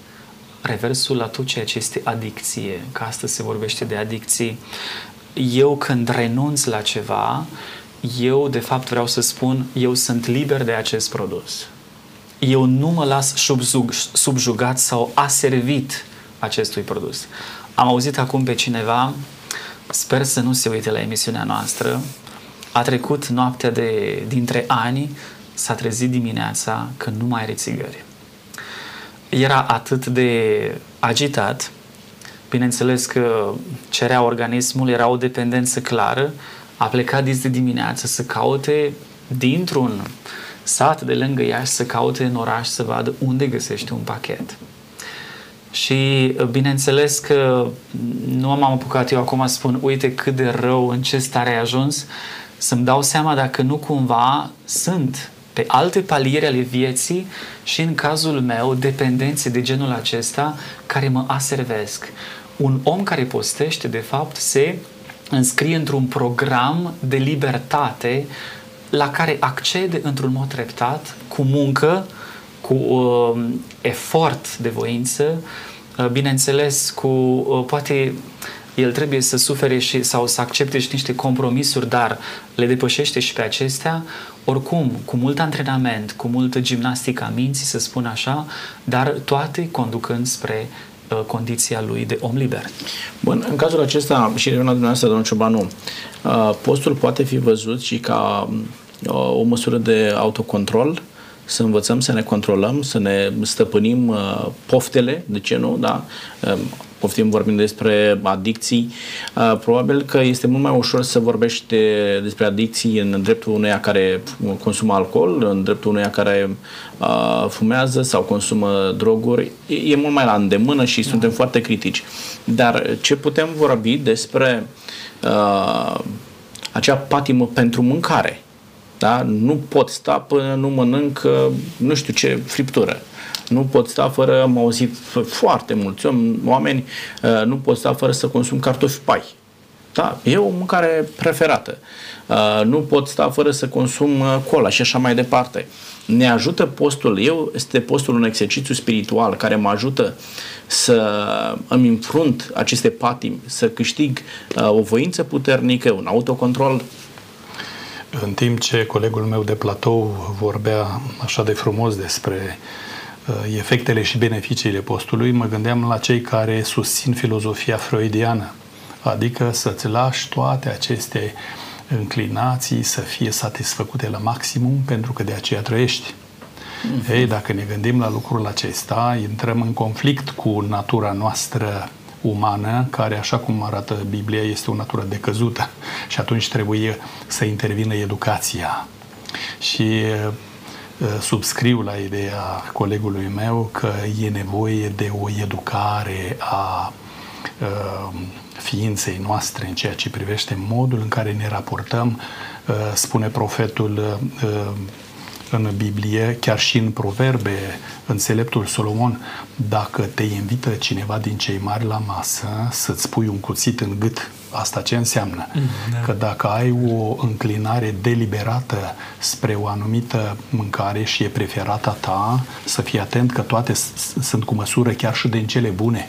Speaker 2: reversul la tot ceea ce este adicție, că astăzi se vorbește de adicții. Eu când renunț la ceva, eu de fapt vreau să spun, eu sunt liber de acest produs. Eu nu mă las subjugat sau aservit acestui produs. Am auzit acum pe cineva, sper să nu se uite la emisiunea noastră, a trecut noaptea de, dintre ani, s-a trezit dimineața că nu mai are țigări era atât de agitat, bineînțeles că cerea organismul, era o dependență clară, a plecat dis de dimineață să caute dintr-un sat de lângă Iași, să caute în oraș să vadă unde găsește un pachet. Și bineînțeles că nu m-am apucat eu acum să spun, uite cât de rău, în ce stare ai ajuns, să-mi dau seama dacă nu cumva sunt pe alte paliere ale vieții și în cazul meu dependențe de genul acesta care mă aservesc. Un om care postește, de fapt, se înscrie într-un program de libertate la care accede într-un mod treptat, cu muncă, cu uh, efort de voință, uh, bineînțeles, cu uh, poate el trebuie să sufere și, sau să accepte și niște compromisuri, dar le depășește și pe acestea, oricum, cu mult antrenament, cu multă gimnastică a minții, să spun așa, dar toate conducând spre uh, condiția lui de om liber.
Speaker 1: Bun, în cazul acesta, și revin la dumneavoastră, domnul Ciobanu, uh, postul poate fi văzut și ca uh, o măsură de autocontrol, să învățăm să ne controlăm, să ne stăpânim uh, poftele, de ce nu, da? Uh, poftim vorbim despre adicții, uh, probabil că este mult mai ușor să vorbești despre adicții în dreptul uneia care consumă alcool, în dreptul uneia care uh, fumează sau consumă droguri. E mult mai la îndemână și da. suntem foarte critici. Dar ce putem vorbi despre uh, acea patimă pentru mâncare? Da? Nu pot sta până nu mănânc nu știu ce friptură. Nu pot sta fără, am auzit foarte mulți oameni, uh, nu pot sta fără să consum cartofi pai. Da, e o mâncare preferată. Uh, nu pot sta fără să consum uh, cola și așa mai departe. Ne ajută postul, eu este postul un exercițiu spiritual care mă ajută să îmi înfrunt aceste patimi, să câștig o voință puternică, un autocontrol
Speaker 3: în timp ce colegul meu de platou vorbea așa de frumos despre uh, efectele și beneficiile postului, mă gândeam la cei care susțin filozofia freudiană, adică să-ți lași toate aceste înclinații să fie satisfăcute la maximum pentru că de aceea trăiești. Mm-hmm. Ei, dacă ne gândim la lucrul acesta, intrăm în conflict cu natura noastră umană, care, așa cum arată Biblia, este o natură decăzută și atunci trebuie să intervină educația. Și subscriu la ideea colegului meu că e nevoie de o educare a ființei noastre în ceea ce privește modul în care ne raportăm, spune profetul în Biblie, chiar și în proverbe, înțeleptul Solomon, dacă te invită cineva din cei mari la masă să-ți pui un cuțit în gât, asta ce înseamnă? Mm, da. Că dacă ai o înclinare deliberată spre o anumită mâncare și e preferata ta, să fii atent că toate sunt cu măsură chiar și din cele bune.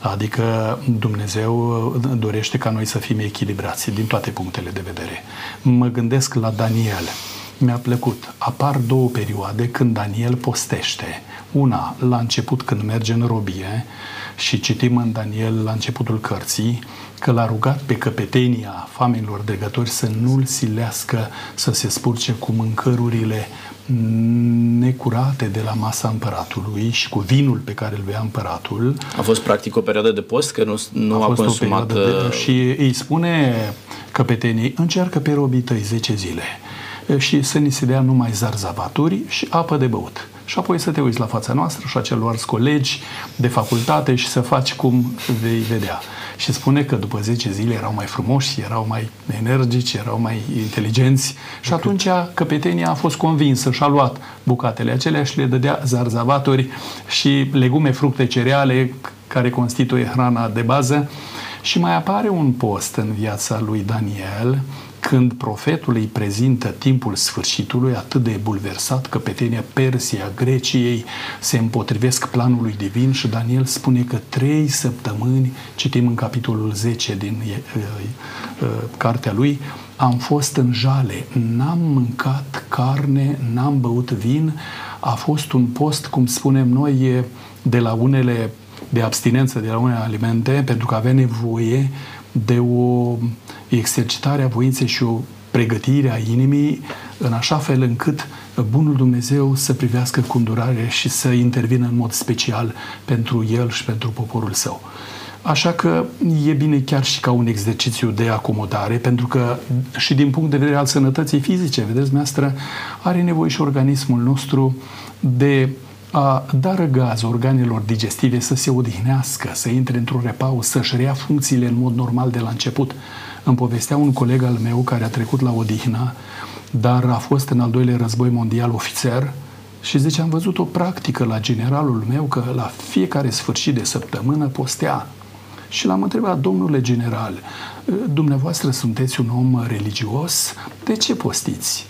Speaker 3: Adică Dumnezeu dorește ca noi să fim echilibrați din toate punctele de vedere. Mă gândesc la Daniel mi-a plăcut. Apar două perioade când Daniel postește. Una, la început când merge în robie și citim în Daniel la începutul cărții că l-a rugat pe căpetenia familiilor dregători să nu-l silească să se spurce cu mâncărurile necurate de la masa împăratului și cu vinul pe care îl bea împăratul.
Speaker 1: A fost practic o perioadă de post, că nu, nu a, a consumat... De,
Speaker 3: uh, și îi spune căpeteniei, încearcă pe robii tăi 10 zile și să ni se dea numai zarzavaturi și apă de băut. Și apoi să te uiți la fața noastră și a celorlalți colegi de facultate și să faci cum vei vedea. Și spune că după 10 zile erau mai frumoși, erau mai energici, erau mai inteligenți și atunci căpetenia a fost convinsă și a luat bucatele acelea și le dădea zarzavaturi și legume, fructe, cereale care constituie hrana de bază. Și mai apare un post în viața lui Daniel când profetul îi prezintă timpul sfârșitului atât de bulversat că petenia Persia, Greciei se împotrivesc planului divin și Daniel spune că trei săptămâni, citim în capitolul 10 din uh, uh, cartea lui, am fost în jale, n-am mâncat carne, n-am băut vin, a fost un post, cum spunem noi, de la unele de abstinență de la unele alimente, pentru că avea nevoie de o exercitare a voinței și o pregătire a inimii în așa fel încât Bunul Dumnezeu să privească cu îndurare și să intervină în mod special pentru el și pentru poporul său. Așa că e bine chiar și ca un exercițiu de acomodare, pentru că și din punct de vedere al sănătății fizice, vedeți, dumneavoastră, are nevoie și organismul nostru de a da răgaz organelor digestive să se odihnească, să intre într-un repaus, să-și rea funcțiile în mod normal de la început. Îmi povestea un coleg al meu care a trecut la odihnă, dar a fost în al doilea război mondial ofițer și zice, am văzut o practică la generalul meu că la fiecare sfârșit de săptămână postea. Și l-am întrebat, domnule general, dumneavoastră sunteți un om religios, de ce postiți?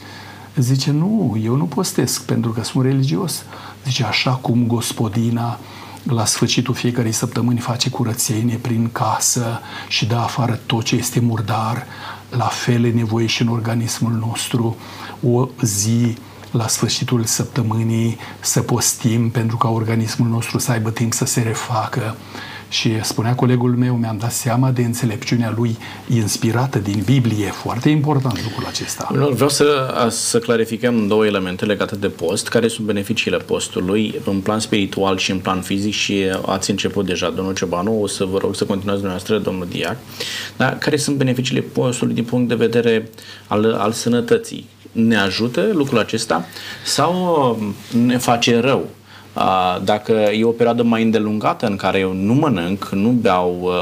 Speaker 3: Zice, nu, eu nu postesc pentru că sunt religios. Zice, așa cum gospodina la sfârșitul fiecarei săptămâni face curățenie prin casă și dă afară tot ce este murdar, la fel e nevoie și în organismul nostru. O zi la sfârșitul săptămânii să postim pentru ca organismul nostru să aibă timp să se refacă și spunea colegul meu, mi-am dat seama de înțelepciunea lui inspirată din Biblie. Foarte important lucrul acesta.
Speaker 1: Vreau să, să clarificăm două elemente legate de post. Care sunt beneficiile postului în plan spiritual și în plan fizic și ați început deja, domnul Ciobanu, o să vă rog să continuați dumneavoastră, domnul Diac. Dar care sunt beneficiile postului din punct de vedere al, al sănătății? Ne ajută lucrul acesta sau ne face rău? Dacă e o perioadă mai îndelungată în care eu nu mănânc, nu beau,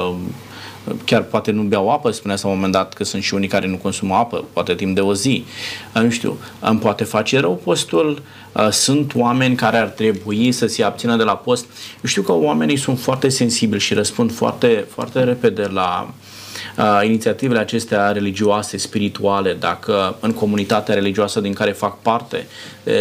Speaker 1: chiar poate nu beau apă, spunea la un moment dat că sunt și unii care nu consumă apă, poate timp de o zi, nu știu, îmi poate face rău postul, sunt oameni care ar trebui să se abțină de la post. Eu știu că oamenii sunt foarte sensibili și răspund foarte, foarte repede la uh, uh, inițiativele acestea religioase, spirituale, dacă în comunitatea religioasă din care fac parte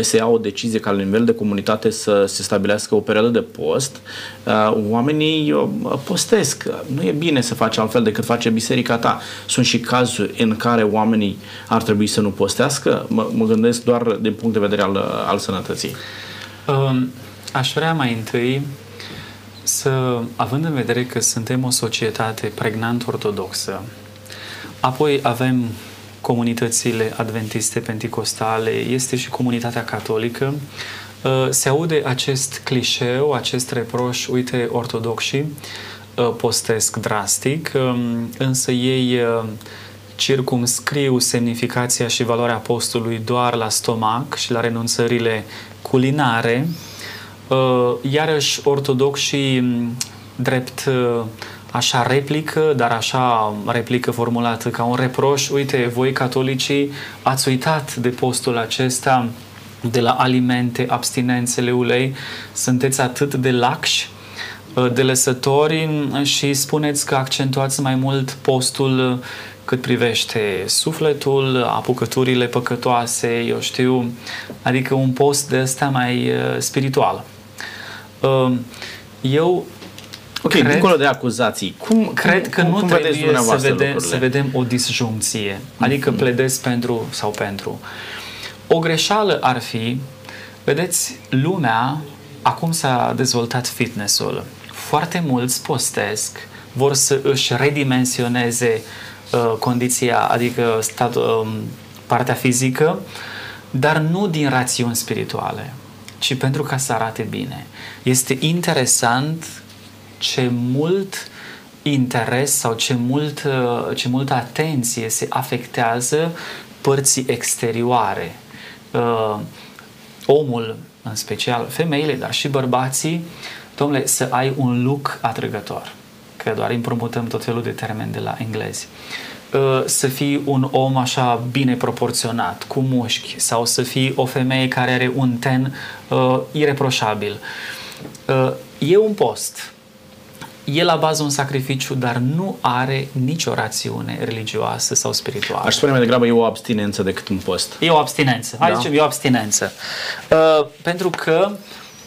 Speaker 1: se ia o decizie ca la nivel de comunitate să se stabilească o perioadă de post, uh, oamenii uh, postesc. Nu e bine să faci altfel decât face biserica ta. Sunt și cazuri în care oamenii ar trebui să nu postească. Mă, mă gândesc doar din punct de vedere al, al sănătății.
Speaker 2: Um, aș vrea mai întâi să, având în vedere că suntem o societate pregnant ortodoxă, apoi avem comunitățile adventiste penticostale, este și comunitatea catolică, uh, se aude acest clișeu, acest reproș, uite, ortodoxii uh, postesc drastic, um, însă ei uh, circumscriu semnificația și valoarea postului doar la stomac și la renunțările culinare, uh, iarăși ortodoxii drept uh, așa replică, dar așa replică formulată ca un reproș, uite, voi catolicii ați uitat de postul acesta, de la alimente, abstinențele ulei, sunteți atât de laxi, uh, de lăsători și spuneți că accentuați mai mult postul cât privește sufletul, apucăturile păcătoase, eu știu, adică un post de ăsta mai uh, spiritual. Uh, eu
Speaker 1: Ok, cred, dincolo de acuzații, cum
Speaker 2: cred că
Speaker 1: cum,
Speaker 2: nu
Speaker 1: cum
Speaker 2: trebuie să vedem,
Speaker 1: să
Speaker 2: vedem o disjuncție, adică mm-hmm. pledez pentru sau pentru. O greșeală ar fi, vedeți, lumea, acum s-a dezvoltat fitnessul, foarte mulți postesc, vor să își redimensioneze uh, condiția, adică stat, uh, partea fizică, dar nu din rațiuni spirituale, ci pentru ca să arate bine. Este interesant ce mult interes sau ce, mult, uh, ce multă atenție se afectează părții exterioare. Uh, omul, în special femeile, dar și bărbații, domnule, să ai un look atrăgător. Că doar împrumutăm tot felul de termeni de la englezi. Uh, să fii un om așa bine proporționat, cu mușchi, sau să fii o femeie care are un ten uh, ireproșabil. Uh, e un post e la bază un sacrificiu, dar nu are nicio rațiune religioasă sau spirituală.
Speaker 1: Aș spune mai degrabă e o abstinență decât un post.
Speaker 2: E o abstinență. Hai da. zicem, e o abstinență. Uh, pentru că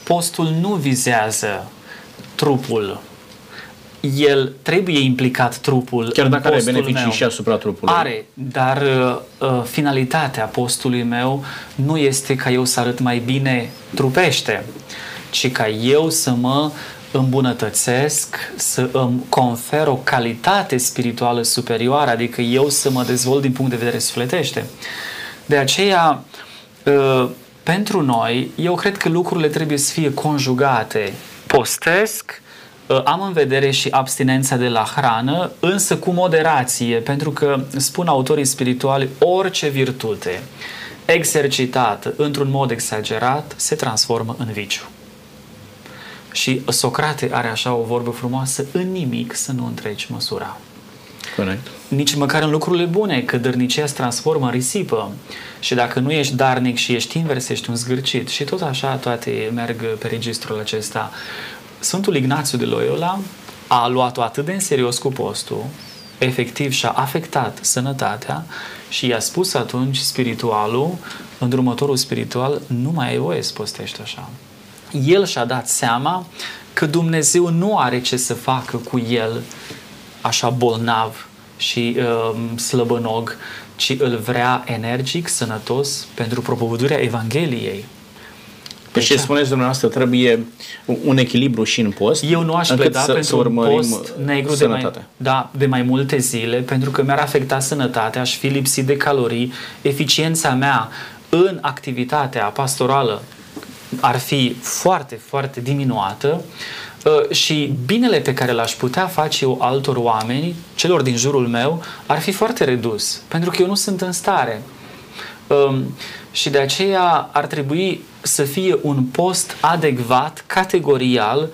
Speaker 2: postul nu vizează trupul el trebuie implicat trupul
Speaker 1: Chiar dacă are beneficii meu. și asupra trupului.
Speaker 2: Are, dar uh, uh, finalitatea postului meu nu este ca eu să arăt mai bine trupește, ci ca eu să mă îmbunătățesc, să îmi confer o calitate spirituală superioară, adică eu să mă dezvolt din punct de vedere sufletește. De aceea, ă, pentru noi, eu cred că lucrurile trebuie să fie conjugate. Postesc, ă, am în vedere și abstinența de la hrană, însă cu moderație, pentru că, spun autorii spirituali, orice virtute exercitată într-un mod exagerat se transformă în viciu. Și Socrate are așa o vorbă frumoasă, în nimic să nu întreci măsura.
Speaker 1: Corect.
Speaker 2: Nici măcar în lucrurile bune, că dărnicia se transformă în risipă. Și dacă nu ești darnic și ești invers, ești un zgârcit. Și tot așa toate merg pe registrul acesta. Sfântul Ignațiu de Loyola a luat-o atât de în serios cu postul, efectiv și-a afectat sănătatea și i-a spus atunci spiritualul, îndrumătorul spiritual, nu mai ai voie să postești așa el și-a dat seama că Dumnezeu nu are ce să facă cu el așa bolnav și uh, slăbănog, ci îl vrea energic, sănătos pentru propovădurea Evangheliei.
Speaker 1: Deci ce spuneți dumneavoastră, trebuie un echilibru și în post.
Speaker 2: Eu nu aș pleda să, pentru să un post negru de mai, da, de mai multe zile, pentru că mi-ar afecta sănătatea, aș fi lipsit de calorii, eficiența mea în activitatea pastorală ar fi foarte, foarte diminuată uh, și binele pe care l-aș putea face eu altor oameni, celor din jurul meu, ar fi foarte redus, pentru că eu nu sunt în stare. Um, și de aceea ar trebui să fie un post adecvat, categorial,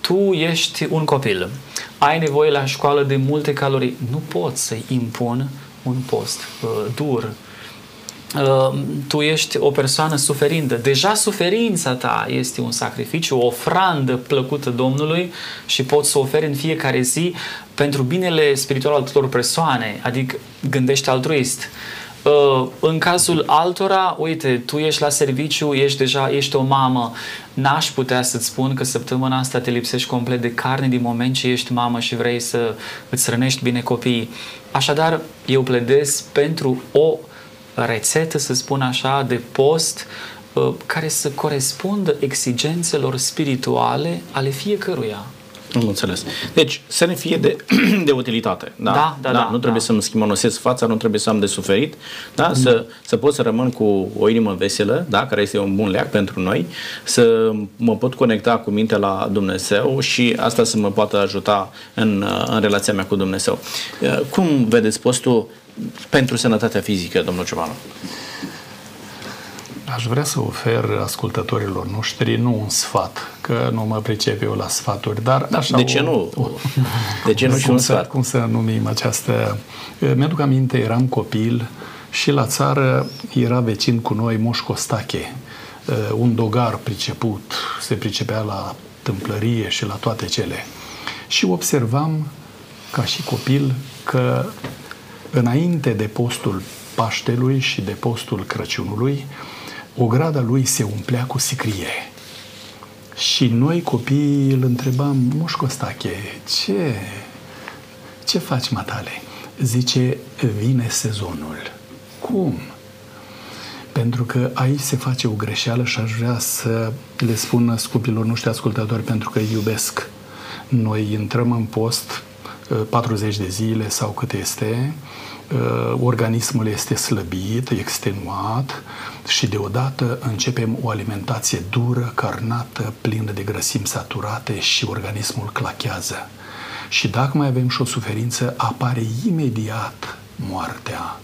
Speaker 2: tu ești un copil, ai nevoie la școală de multe calorii, nu poți să-i impun un post uh, dur, Ehm, tu ești o persoană suferindă. Deja suferința ta este un sacrificiu, o ofrandă plăcută Domnului și poți să oferi în fiecare zi pentru binele spiritual al tuturor persoane, adică gândește altruist. Ehm, în cazul altora, uite, tu ești la serviciu, ești deja, ești o mamă, n-aș putea să-ți spun că săptămâna asta te lipsești complet de carne din moment ce ești mamă și vrei să îți rănești bine copiii. Așadar, eu pledez pentru o rețetă, să spun așa, de post uh, care să corespundă exigențelor spirituale ale fiecăruia.
Speaker 1: Am înțeles. Deci, să ne fie de, de utilitate. Da,
Speaker 2: Da, da, da,
Speaker 1: Nu trebuie
Speaker 2: da.
Speaker 1: să-mi schimonosesc fața, nu trebuie să am de suferit, da? Să, să pot să rămân cu o inimă veselă, da? care este un bun leac pentru noi, să mă pot conecta cu mintea la Dumnezeu și asta să mă poată ajuta în, în relația mea cu Dumnezeu. Cum vedeți postul pentru sănătatea fizică, domnul Ciobanu?
Speaker 3: Aș vrea să ofer ascultătorilor noștri nu un sfat, că nu mă pricep eu la sfaturi, dar așa
Speaker 1: De ce
Speaker 3: o,
Speaker 1: nu? De ce nu și
Speaker 3: cum
Speaker 1: un
Speaker 3: să,
Speaker 1: sfat?
Speaker 3: Cum să numim această... Mi-aduc aminte, eram copil și la țară era vecin cu noi Moș Costache, un dogar priceput, se pricepea la tâmplărie și la toate cele. Și observam, ca și copil, că înainte de postul Paștelui și de postul Crăciunului, ograda lui se umplea cu sicrie. Și noi copiii îl întrebam, Moș Costache, ce, ce faci, matale? Zice, vine sezonul. Cum? Pentru că aici se face o greșeală și aș vrea să le spun scupilor noștri ascultători pentru că îi iubesc. Noi intrăm în post 40 de zile sau cât este, organismul este slăbit, extenuat și deodată începem o alimentație dură, carnată, plină de grăsimi saturate și organismul clachează. Și dacă mai avem și o suferință, apare imediat moartea.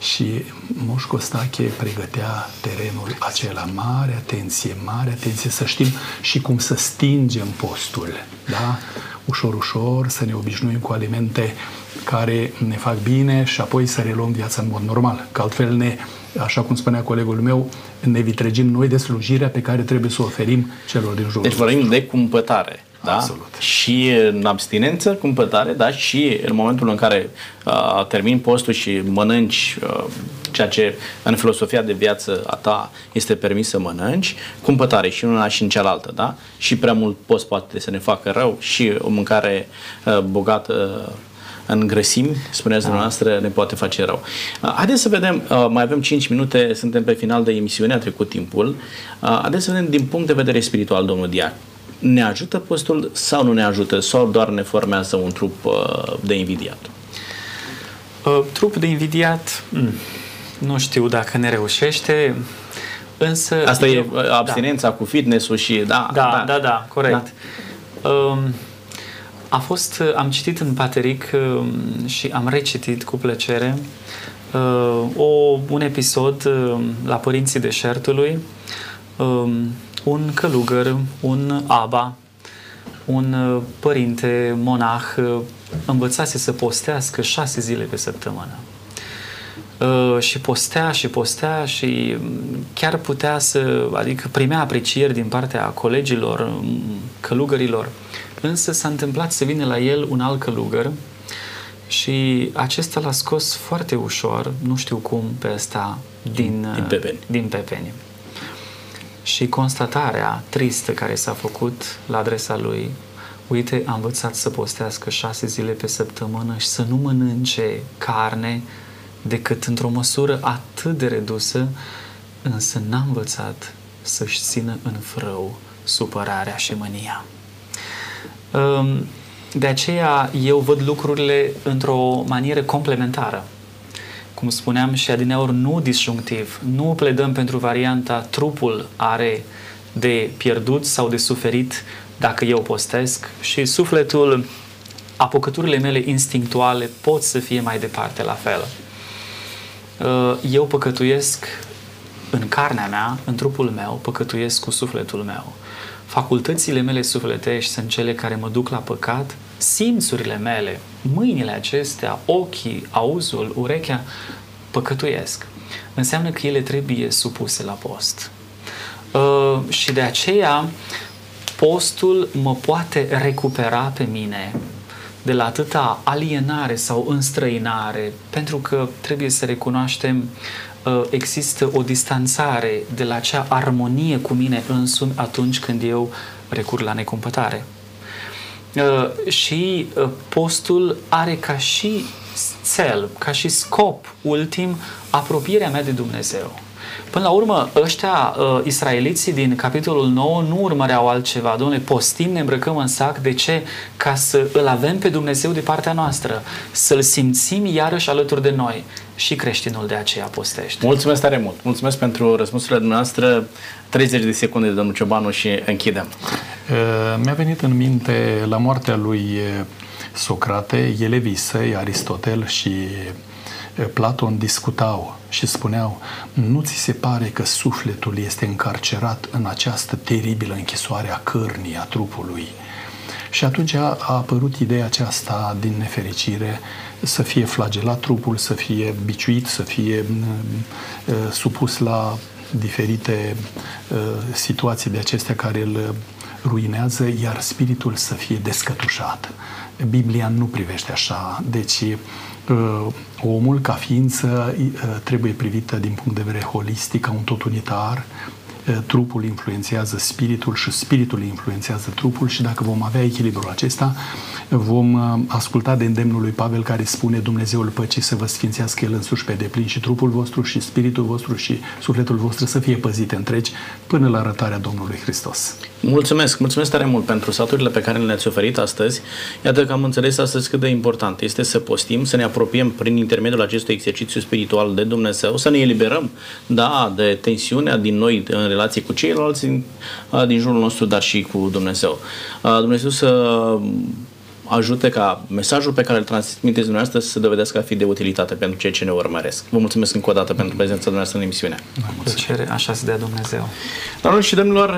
Speaker 3: Și Moș Costache pregătea terenul acela. Mare atenție, mare atenție să știm și cum să stingem postul. Da? Ușor, ușor să ne obișnuim cu alimente care ne fac bine și apoi să reluăm viața în mod normal. Că altfel ne, așa cum spunea colegul meu, ne vitregim noi de slujirea pe care trebuie să o oferim celor din jurul
Speaker 1: Deci vorbim de cumpătare. Da?
Speaker 3: Absolut.
Speaker 1: Și în abstinență, cumpătare, da? și în momentul în care uh, termin postul și mănânci uh, ceea ce în filosofia de viață a ta este permis să mănânci, cumpătare și în una și în cealaltă, da? Și prea mult post poate să ne facă rău și o mâncare uh, bogată uh, în grăsimi, spuneați da. dumneavoastră, ne poate face rău. Uh, haideți să vedem, uh, mai avem 5 minute, suntem pe final de emisiune, a trecut timpul. Uh, haideți să vedem din punct de vedere spiritual, domnul Diac. Ne ajută postul sau nu ne ajută? Sau doar ne formează un trup uh, de invidiat?
Speaker 2: Uh, trup de invidiat, mm, nu știu dacă ne reușește, însă...
Speaker 1: Asta
Speaker 2: eu,
Speaker 1: e uh, abstinența da. cu fitness-ul și... Da,
Speaker 2: da, da, da corect. Da. Um, a fost, am citit în Pateric um, și am recitit cu plăcere uh, o, un episod uh, la Părinții Deșertului, um, un călugăr, un aba, un uh, părinte monah uh, învățase să postească șase zile pe săptămână. Uh, și postea și postea și chiar putea să, adică primea aprecieri din partea colegilor, călugărilor. Însă s-a întâmplat să vină la el un alt călugăr și acesta l-a scos foarte ușor, nu știu cum, pe ăsta din,
Speaker 1: din pepeni.
Speaker 2: Din pepeni. Și constatarea tristă care s-a făcut la adresa lui, uite, a învățat să postească șase zile pe săptămână și să nu mănânce carne decât într-o măsură atât de redusă, însă n-a învățat să-și țină în frău supărarea și mânia. De aceea eu văd lucrurile într-o manieră complementară. Cum spuneam și adineori, nu disjunctiv. Nu pledăm pentru varianta trupul are de pierdut sau de suferit dacă eu postesc și sufletul, apucăturile mele instinctuale pot să fie mai departe la fel. Eu păcătuiesc în carnea mea, în trupul meu, păcătuiesc cu sufletul meu. Facultățile mele sufletești sunt cele care mă duc la păcat, simțurile mele, mâinile acestea, ochii, auzul, urechea, păcătuiesc. Înseamnă că ele trebuie supuse la post. Uh, și de aceea postul mă poate recupera pe mine de la atâta alienare sau înstrăinare, pentru că trebuie să recunoaștem există o distanțare de la acea armonie cu mine însumi atunci când eu recur la necumpătare. Și postul are ca și cel, ca și scop ultim apropierea mea de Dumnezeu. Până la urmă, ăștia, uh, israeliții din capitolul 9, nu urmăreau altceva. Domnule, postim, ne îmbrăcăm în sac. De ce? Ca să îl avem pe Dumnezeu de partea noastră. Să-l simțim iarăși alături de noi. Și creștinul de aceea postește.
Speaker 1: Mulțumesc tare mult. Mulțumesc pentru răspunsurile dumneavoastră. 30 de secunde de domnul Ciobanu și închidem.
Speaker 3: Uh, mi-a venit în minte la moartea lui uh, Socrate, elevii săi, Aristotel și Platon discutau și spuneau, nu ți se pare că sufletul este încarcerat în această teribilă închisoare a cărnii, a trupului? Și atunci a, a apărut ideea aceasta din nefericire să fie flagelat trupul, să fie biciuit, să fie uh, supus la diferite uh, situații de acestea care îl ruinează, iar spiritul să fie descătușat. Biblia nu privește așa, deci uh, omul ca ființă uh, trebuie privită din punct de vedere holistic, ca un tot unitar, uh, trupul influențează spiritul și spiritul influențează trupul și dacă vom avea echilibrul acesta, vom uh, asculta de îndemnul lui Pavel care spune Dumnezeul păcii să vă sfințească El însuși pe deplin și trupul vostru și spiritul vostru și sufletul vostru să fie păzite întregi până la arătarea Domnului Hristos.
Speaker 1: Mulțumesc, mulțumesc tare mult pentru saturile pe care le-ați oferit astăzi. Iată că am înțeles astăzi cât de important este să postim, să ne apropiem prin intermediul acestui exercițiu spiritual de Dumnezeu, să ne eliberăm, da, de tensiunea din noi în relație cu ceilalți din, din jurul nostru, dar și cu Dumnezeu. Dumnezeu să ajute ca mesajul pe care îl transmiteți dumneavoastră să se dovedească a fi de utilitate pentru cei ce ne urmăresc. Vă mulțumesc încă o dată pentru prezența dumneavoastră în emisiune.
Speaker 2: Plăcere, așa să dea Dumnezeu.
Speaker 1: Doamnelor și domnilor,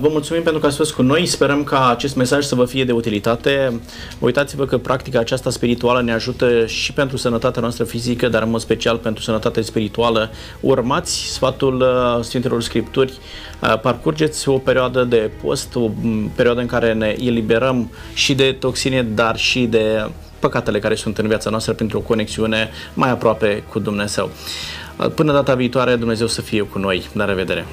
Speaker 1: vă mulțumim pentru că ați fost cu noi. Sperăm ca acest mesaj să vă fie de utilitate. Uitați-vă că practica aceasta spirituală ne ajută și pentru sănătatea noastră fizică, dar în mod special pentru sănătatea spirituală. Urmați sfatul uh, Sfintelor Scripturi, uh, parcurgeți o perioadă de post, o perioadă în care ne eliberăm și de toxine, dar și de păcatele care sunt în viața noastră pentru o conexiune mai aproape cu Dumnezeu. Până data viitoare, Dumnezeu să fie cu noi. La revedere!